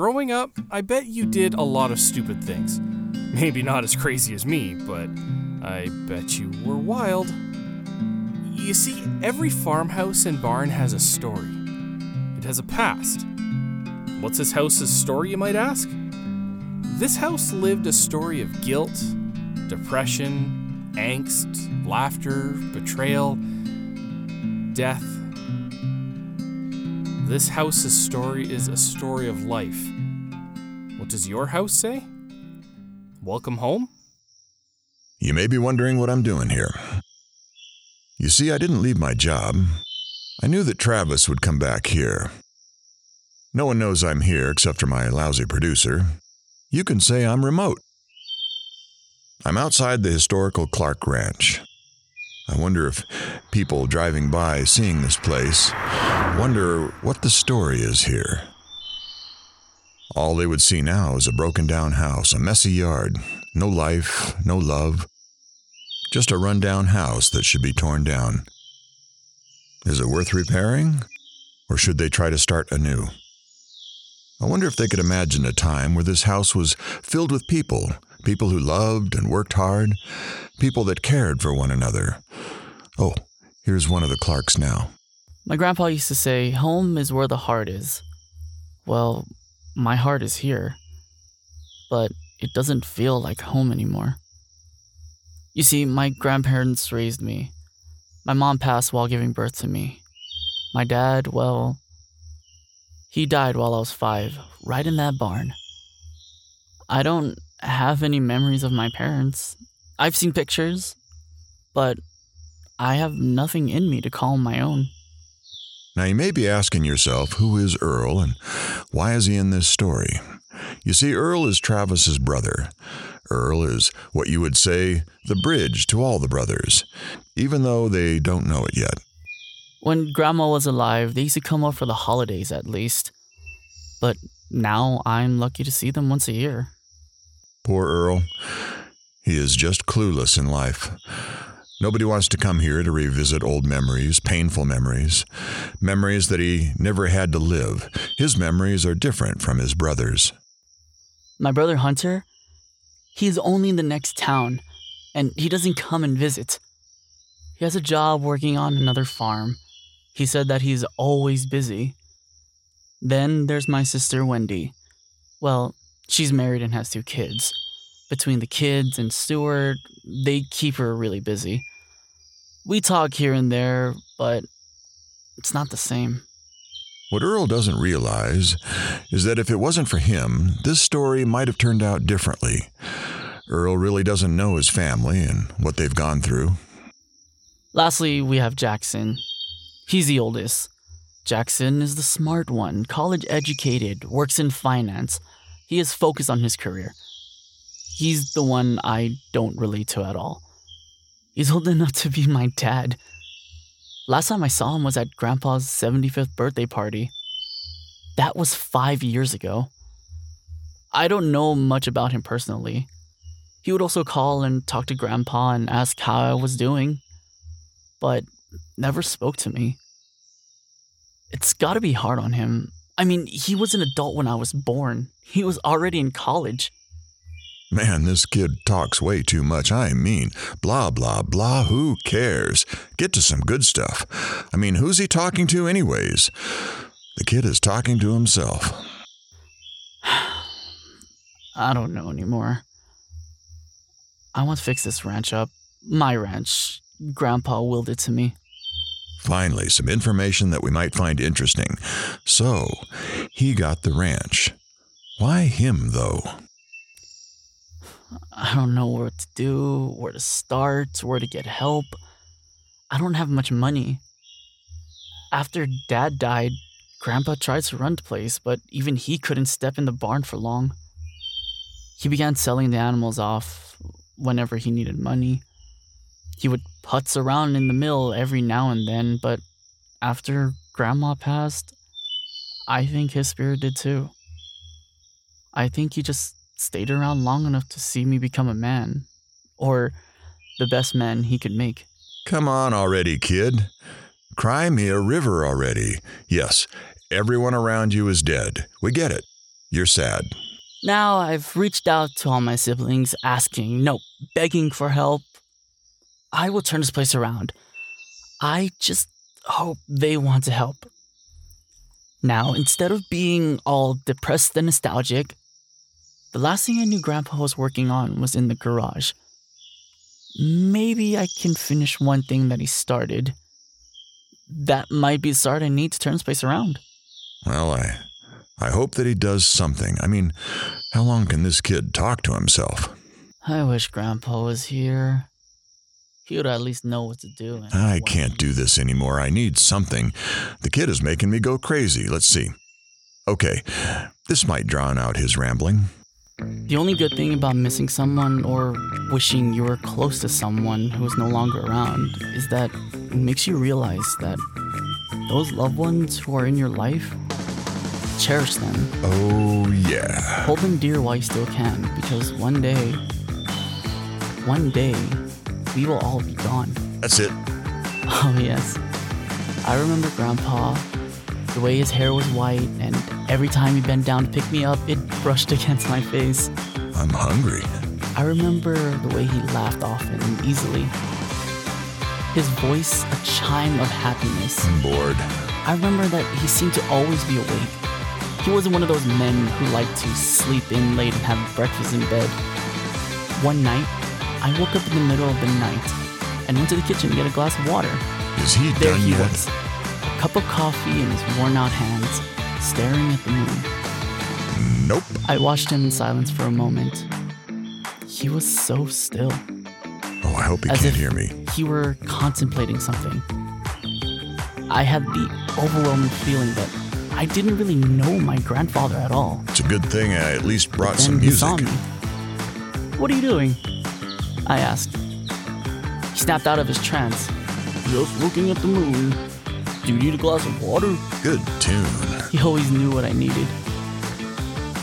growing up, I bet you did a lot of stupid things. Maybe not as crazy as me, but I bet you were wild. You see, every farmhouse and barn has a story. It has a past. What's this house's story, you might ask? This house lived a story of guilt, depression, angst, laughter, betrayal, death. This house's story is a story of life. What does your house say? Welcome home? You may be wondering what I'm doing here. You see, I didn't leave my job. I knew that Travis would come back here. No one knows I'm here except for my lousy producer. You can say I'm remote. I'm outside the historical Clark Ranch. I wonder if people driving by seeing this place wonder what the story is here. All they would see now is a broken down house, a messy yard, no life, no love, just a rundown house that should be torn down. Is it worth repairing, or should they try to start anew? I wonder if they could imagine a time where this house was filled with people, people who loved and worked hard, people that cared for one another. Oh, here's one of the Clarks now. My grandpa used to say, home is where the heart is. Well, my heart is here, but it doesn't feel like home anymore. You see, my grandparents raised me. My mom passed while giving birth to me. My dad, well, he died while I was five, right in that barn. I don't have any memories of my parents. I've seen pictures, but I have nothing in me to call my own. Now, you may be asking yourself, who is Earl and why is he in this story? You see, Earl is Travis's brother. Earl is what you would say the bridge to all the brothers, even though they don't know it yet. When Grandma was alive, they used to come up for the holidays at least. But now I'm lucky to see them once a year. Poor Earl. He is just clueless in life. Nobody wants to come here to revisit old memories, painful memories, memories that he never had to live. His memories are different from his brother's. My brother Hunter, he is only in the next town, and he doesn't come and visit. He has a job working on another farm. He said that he's always busy. Then there's my sister Wendy. Well, she's married and has two kids. Between the kids and Stuart, they keep her really busy. We talk here and there, but it's not the same. What Earl doesn't realize is that if it wasn't for him, this story might have turned out differently. Earl really doesn't know his family and what they've gone through. Lastly, we have Jackson. He's the oldest. Jackson is the smart one, college educated, works in finance. He is focused on his career. He's the one I don't relate to at all. He's old enough to be my dad. Last time I saw him was at Grandpa's 75th birthday party. That was five years ago. I don't know much about him personally. He would also call and talk to Grandpa and ask how I was doing, but never spoke to me. It's gotta be hard on him. I mean, he was an adult when I was born, he was already in college. Man, this kid talks way too much. I mean, blah, blah, blah. Who cares? Get to some good stuff. I mean, who's he talking to, anyways? The kid is talking to himself. I don't know anymore. I want to fix this ranch up. My ranch. Grandpa willed it to me. Finally, some information that we might find interesting. So, he got the ranch. Why him, though? I don't know what to do, where to start, where to get help. I don't have much money. After dad died, grandpa tried to run the place, but even he couldn't step in the barn for long. He began selling the animals off whenever he needed money. He would putz around in the mill every now and then, but after grandma passed, I think his spirit did too. I think he just stayed around long enough to see me become a man, or the best man he could make. Come on already, kid. Cry me a river already. Yes, everyone around you is dead. We get it. You're sad. Now I've reached out to all my siblings asking, no, begging for help. I will turn this place around. I just hope they want to help. Now, instead of being all depressed and nostalgic, the last thing I knew Grandpa was working on was in the garage. Maybe I can finish one thing that he started. That might be the start I need to turn this place around. Well, I I hope that he does something. I mean, how long can this kid talk to himself? I wish Grandpa was here. He would at least know what to do. and I can't do this anymore. I need something. The kid is making me go crazy. Let's see. Okay, this might drown out his rambling. The only good thing about missing someone or wishing you were close to someone who is no longer around is that it makes you realize that those loved ones who are in your life, cherish them. Oh, yeah. Hold them dear while you still can, because one day, one day, we will all be gone. That's it. Oh, yes. I remember Grandpa, the way his hair was white, and every time he bent down to pick me up, it brushed against my face. I'm hungry. I remember the way he laughed often and easily. His voice, a chime of happiness. I'm bored. I remember that he seemed to always be awake. He wasn't one of those men who liked to sleep in late and have breakfast in bed. One night, I woke up in the middle of the night and went to the kitchen to get a glass of water. Is he There done he yet? was, a cup of coffee in his worn out hands, staring at the moon. Nope. I watched him in silence for a moment. He was so still, Oh, I hope he As can't hear me. he were contemplating something. I had the overwhelming feeling that I didn't really know my grandfather at all. It's a good thing I at least brought Then some he saw music. me. What are you doing? I asked. He snapped out of his trance. Just looking at the moon. Do you need a glass of water? Good tune. He always knew what I needed.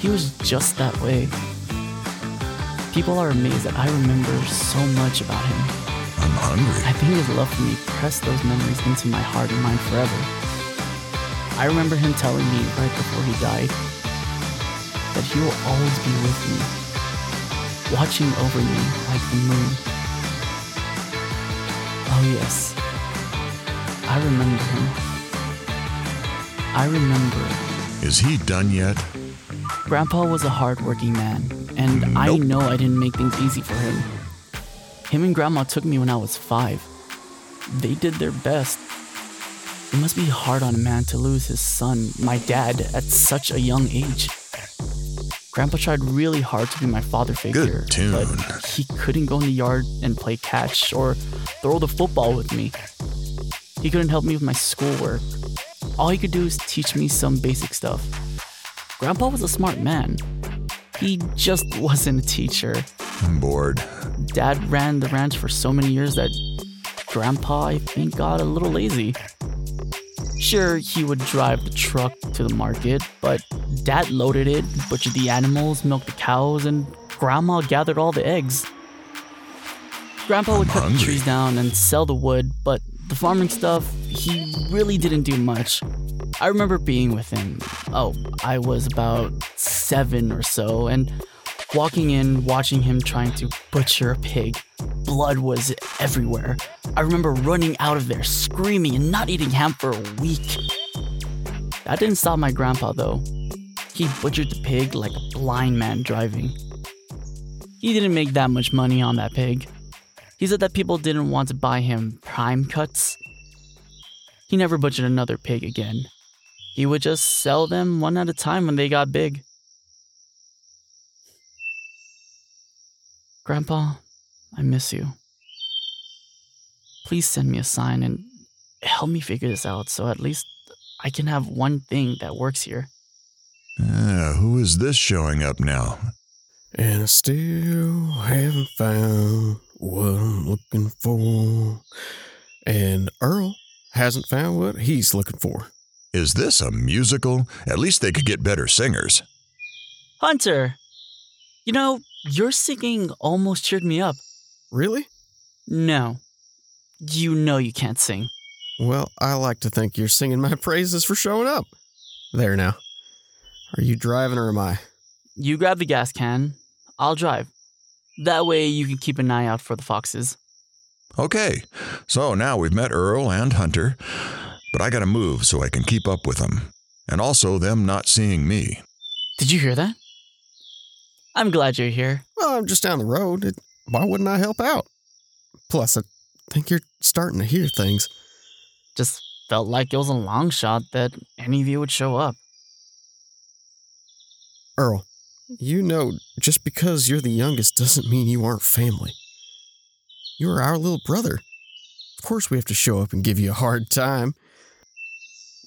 He was just that way. People are amazed that I remember so much about him. I'm hungry. I think his love for me pressed those memories into my heart and mind forever. I remember him telling me right before he died that he will always be with me, watching over me like the moon. Oh, yes. I remember him. I remember Is he done yet? Grandpa was a hardworking man, and I know I didn't make things easy for him. Him and Grandma took me when I was five. They did their best. It must be hard on a man to lose his son, my dad, at such a young age. Grandpa tried really hard to be my father figure, but he couldn't go in the yard and play catch or throw the football with me. He couldn't help me with my schoolwork. All he could do is teach me some basic stuff. Grandpa was a smart man. He just wasn't a teacher. I'm bored. Dad ran the ranch for so many years that Grandpa, I think, got a little lazy. Sure, he would drive the truck to the market, but Dad loaded it, butchered the animals, milked the cows, and Grandma gathered all the eggs. Grandpa would I'm cut hungry. the trees down and sell the wood, but the farming stuff, he really didn't do much. I remember being with him. Oh, I was about seven or so, and walking in, watching him trying to butcher a pig. Blood was everywhere. I remember running out of there, screaming and not eating ham for a week. That didn't stop my grandpa, though. He butchered the pig like a blind man driving. He didn't make that much money on that pig. He said that people didn't want to buy him prime cuts. He never butchered another pig again. He would just sell them one at a time when they got big. Grandpa, I miss you. Please send me a sign and help me figure this out so at least I can have one thing that works here. Ah, who is this showing up now? And I still haven't found what I'm looking for. And Earl hasn't found what he's looking for. Is this a musical? At least they could get better singers. Hunter! You know, your singing almost cheered me up. Really? No. You know you can't sing. Well, I like to think you're singing my praises for showing up. There now. Are you driving or am I? You grab the gas can, I'll drive. That way you can keep an eye out for the foxes. Okay, so now we've met Earl and Hunter, but I gotta move so I can keep up with them. And also them not seeing me. Did you hear that? I'm glad you're here. Well, I'm just down the road. It, why wouldn't I help out? Plus, I think you're starting to hear things. Just felt like it was a long shot that any of you would show up. Earl, you know, just because you're the youngest doesn't mean you aren't family. You are our little brother. Of course, we have to show up and give you a hard time.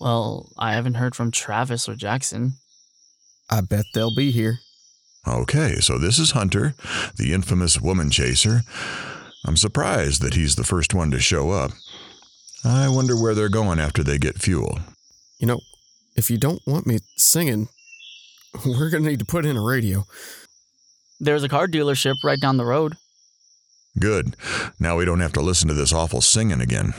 Well, I haven't heard from Travis or Jackson. I bet they'll be here. Okay, so this is Hunter, the infamous woman chaser. I'm surprised that he's the first one to show up. I wonder where they're going after they get fuel. You know, if you don't want me singing, we're going to need to put in a radio. There's a car dealership right down the road. Good. Now we don't have to listen to this awful singing again.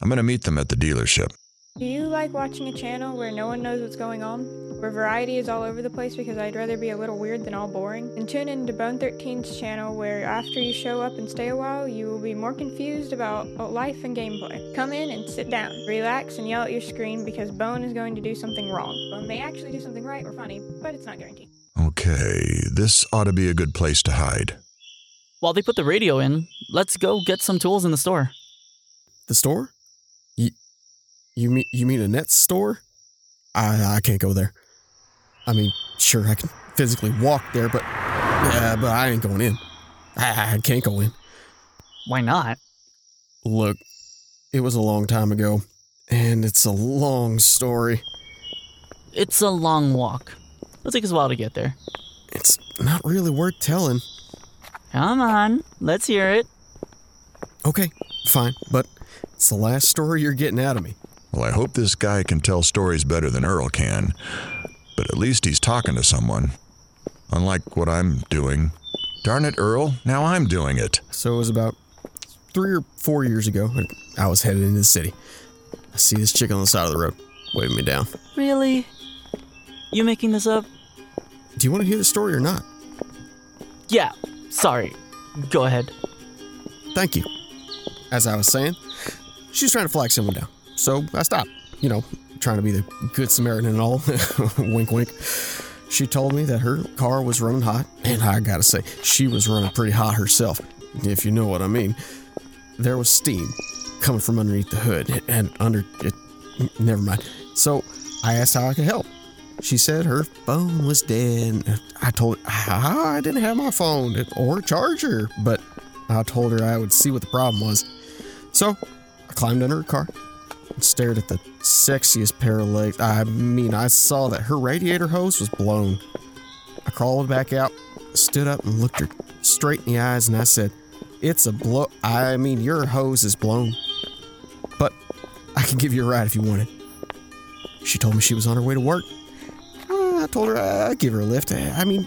I'm going to meet them at the dealership. Do you like watching a channel where no one knows what's going on? Where variety is all over the place because I'd rather be a little weird than all boring? And tune in to Bone 13's channel where after you show up and stay a while, you will be more confused about life and gameplay. Come in and sit down, relax, and yell at your screen because Bone is going to do something wrong. Bone may actually do something right or funny, but it's not guaranteed. Okay, this ought to be a good place to hide. While they put the radio in, let's go get some tools in the store. The store? You, you mean you mean Annette store? I I can't go there. I mean, sure I can physically walk there, but yeah, but I ain't going in. I, I can't go in. Why not? Look, it was a long time ago, and it's a long story. It's a long walk. It'll take us a while to get there. It's not really worth telling. Come on, let's hear it. Okay, fine, but it's the last story you're getting out of me. Well, I hope this guy can tell stories better than Earl can, but at least he's talking to someone. Unlike what I'm doing. Darn it, Earl, now I'm doing it. So it was about three or four years ago. I was headed into the city. I see this chick on the side of the road, waving me down. Really? You making this up? Do you want to hear the story or not? Yeah, sorry. Go ahead. Thank you. As I was saying, she's trying to flag someone down. So I stopped, you know, trying to be the good Samaritan and all. wink, wink. She told me that her car was running hot, and I gotta say, she was running pretty hot herself, if you know what I mean. There was steam coming from underneath the hood, and under it. Never mind. So I asked how I could help. She said her phone was dead. I told her how I didn't have my phone or charger, but I told her I would see what the problem was. So I climbed under her car and stared at the sexiest pair of legs. I mean, I saw that her radiator hose was blown. I crawled back out, stood up, and looked her straight in the eyes, and I said, It's a blow. I mean, your hose is blown. But I can give you a ride if you want it. She told me she was on her way to work. I told her I'd give her a lift. I mean,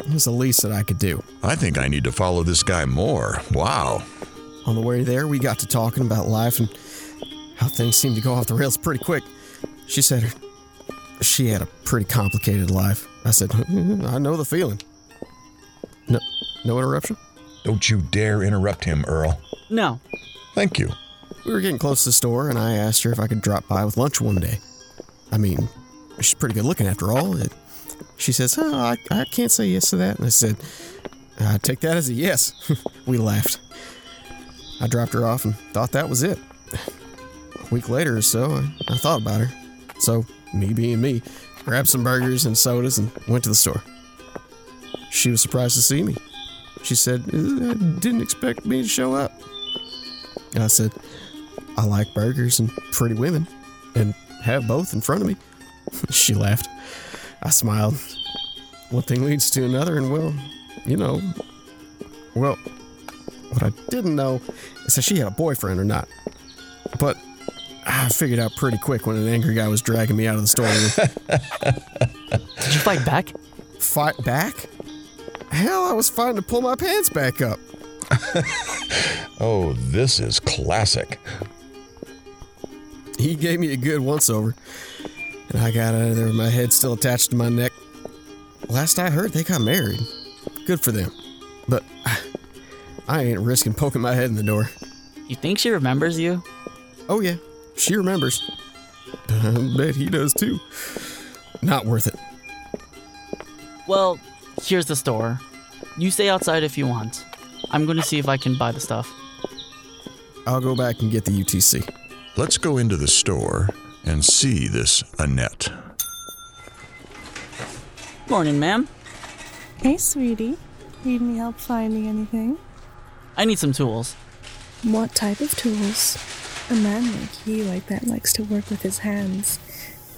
it was the least that I could do. I think I need to follow this guy more. Wow. On the way there, we got to talking about life and how things seemed to go off the rails pretty quick. She said she had a pretty complicated life. I said, hmm, hmm, hmm, I know the feeling. No, no interruption? Don't you dare interrupt him, Earl. No. Thank you. We were getting close to the store, and I asked her if I could drop by with lunch one day. I mean, she's pretty good looking after all. It, she says, oh, I, I can't say yes to that. And I said, I take that as a yes. we laughed. I dropped her off and thought that was it. A week later or so, I, I thought about her. So, me being me, grabbed some burgers and sodas and went to the store. She was surprised to see me. She said, I didn't expect me to show up. I said, I like burgers and pretty women, and have both in front of me. she laughed. I smiled. One thing leads to another, and well, you know, well, what I didn't know is that she had a boyfriend or not. But I figured out pretty quick when an angry guy was dragging me out of the storeroom. Did you fight back? Fight back? Hell, I was fighting to pull my pants back up. Oh, this is classic. He gave me a good once over. And I got out of there with my head still attached to my neck. Last I heard, they got married. Good for them. But I ain't risking poking my head in the door. You think she remembers you? Oh, yeah, she remembers. I bet he does too. Not worth it. Well, here's the store. You stay outside if you want. I'm going to see if I can buy the stuff. I'll go back and get the UTV. Let's go into the store and see this Annette. Morning, ma'am. Hey, sweetie. Need any help finding anything? I need some tools. What type of tools? A man like you like that likes to work with his hands.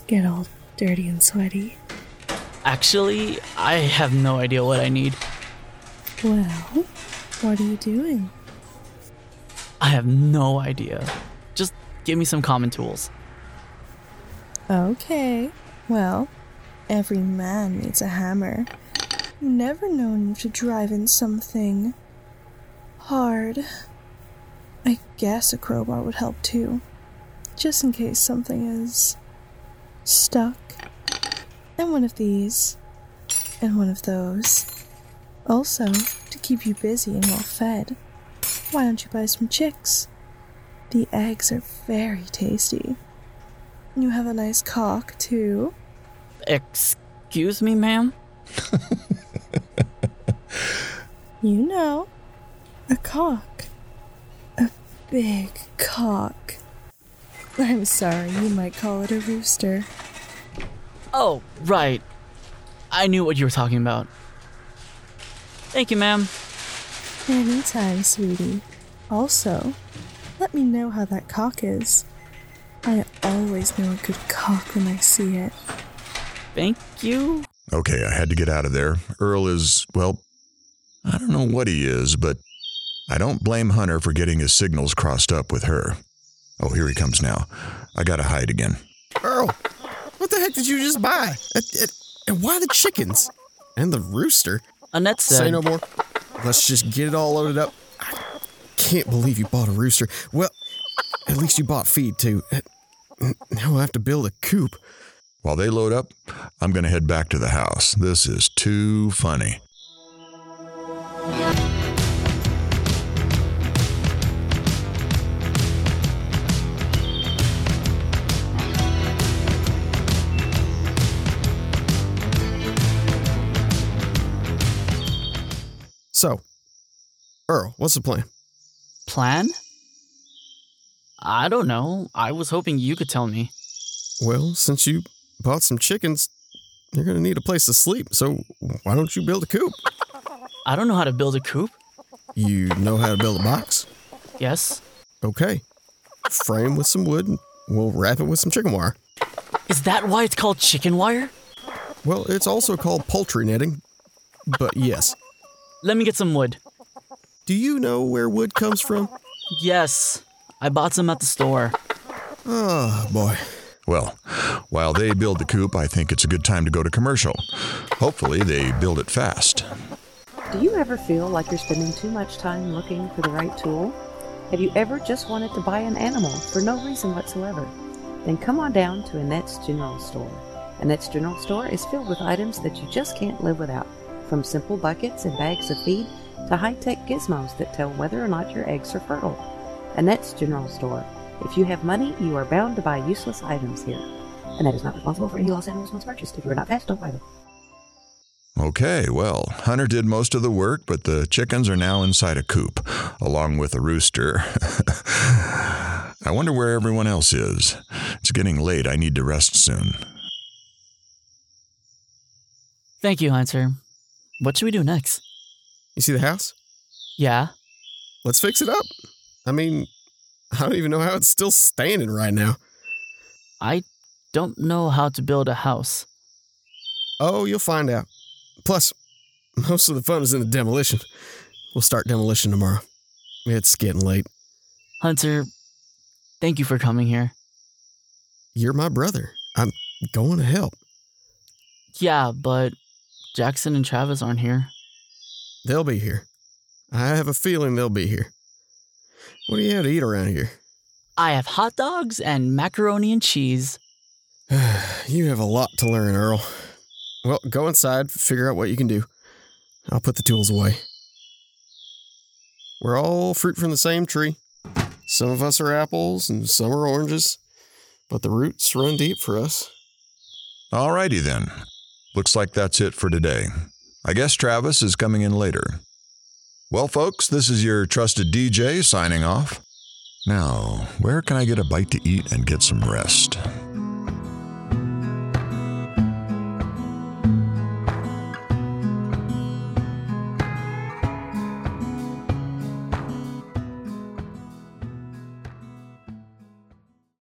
Get all dirty and sweaty. Actually, I have no idea what I need. Well, what are you doing? I have no idea. Just give me some common tools. Okay. Well, every man needs a hammer. You never known you to drive in something hard. I guess a crowbar would help too. Just in case something is stuck. And one of these. And one of those. Also, to keep you busy and well fed, why don't you buy some chicks? The eggs are very tasty. You have a nice cock, too. Excuse me, ma'am? You know, a cock. A big cock. I'm sorry, you might call it a rooster. Oh, right. I knew what you were talking about. Thank you, ma'am. Anytime, sweetie. Also, let me know how that cock is. I always know a good cock when I see it. Thank you. Okay, I had to get out of there. Earl is, well, I don't know what he is, but I don't blame Hunter for getting his signals crossed up with her. Oh, here he comes now. I gotta hide again. Earl, what the heck did you just buy? And, and- and why the chickens? And the rooster? Annette said. Say no more. Let's just get it all loaded up. I can't believe you bought a rooster. Well, at least you bought feed too. Now I have to build a coop. While they load up, I'm gonna head back to the house. This is too funny. So, Earl, what's the plan? Plan? I don't know. I was hoping you could tell me. Well, since you bought some chickens, you're gonna need a place to sleep. So why don't you build a coop? I don't know how to build a coop. You know how to build a box? Yes. Okay. Frame with some wood and we'll wrap it with some chicken wire. Is that why it's called chicken wire? Well, it's also called poultry netting. But yes. Let me get some wood. Do you know where wood comes from? Yes. I bought some at the store. Oh, boy. Well, while they build the coop, I think it's a good time to go to commercial. Hopefully, they build it fast. Do you ever feel like you're spending too much time looking for the right tool? Have you ever just wanted to buy an animal for no reason whatsoever? Then come on down to Annette's General Store. Annette's General Store is filled with items that you just can't live without, from simple buckets and bags of feed to high tech gizmos that tell whether or not your eggs are fertile. Annette's General Store. If you have money, you are bound to buy useless items here. Annette is not responsible for any lost animals once purchased. If you are not fast, don't buy them. Okay, well, Hunter did most of the work, but the chickens are now inside a coop, along with a rooster. I wonder where everyone else is. It's getting late. I need to rest soon. Thank you, Hunter. What should we do next? You see the house? Yeah. Let's fix it up. I mean, I don't even know how it's still standing right now. I don't know how to build a house. Oh, you'll find out. Plus, most of the fun is in the demolition. We'll start demolition tomorrow. It's getting late. Hunter, thank you for coming here. You're my brother. I'm going to help. Yeah, but Jackson and Travis aren't here. They'll be here. I have a feeling they'll be here. What do you have to eat around here? I have hot dogs and macaroni and cheese. you have a lot to learn, Earl. Well, go inside, figure out what you can do. I'll put the tools away. We're all fruit from the same tree. Some of us are apples and some are oranges, but the roots run deep for us. Alrighty then. Looks like that's it for today. I guess Travis is coming in later. Well, folks, this is your trusted DJ signing off. Now, where can I get a bite to eat and get some rest?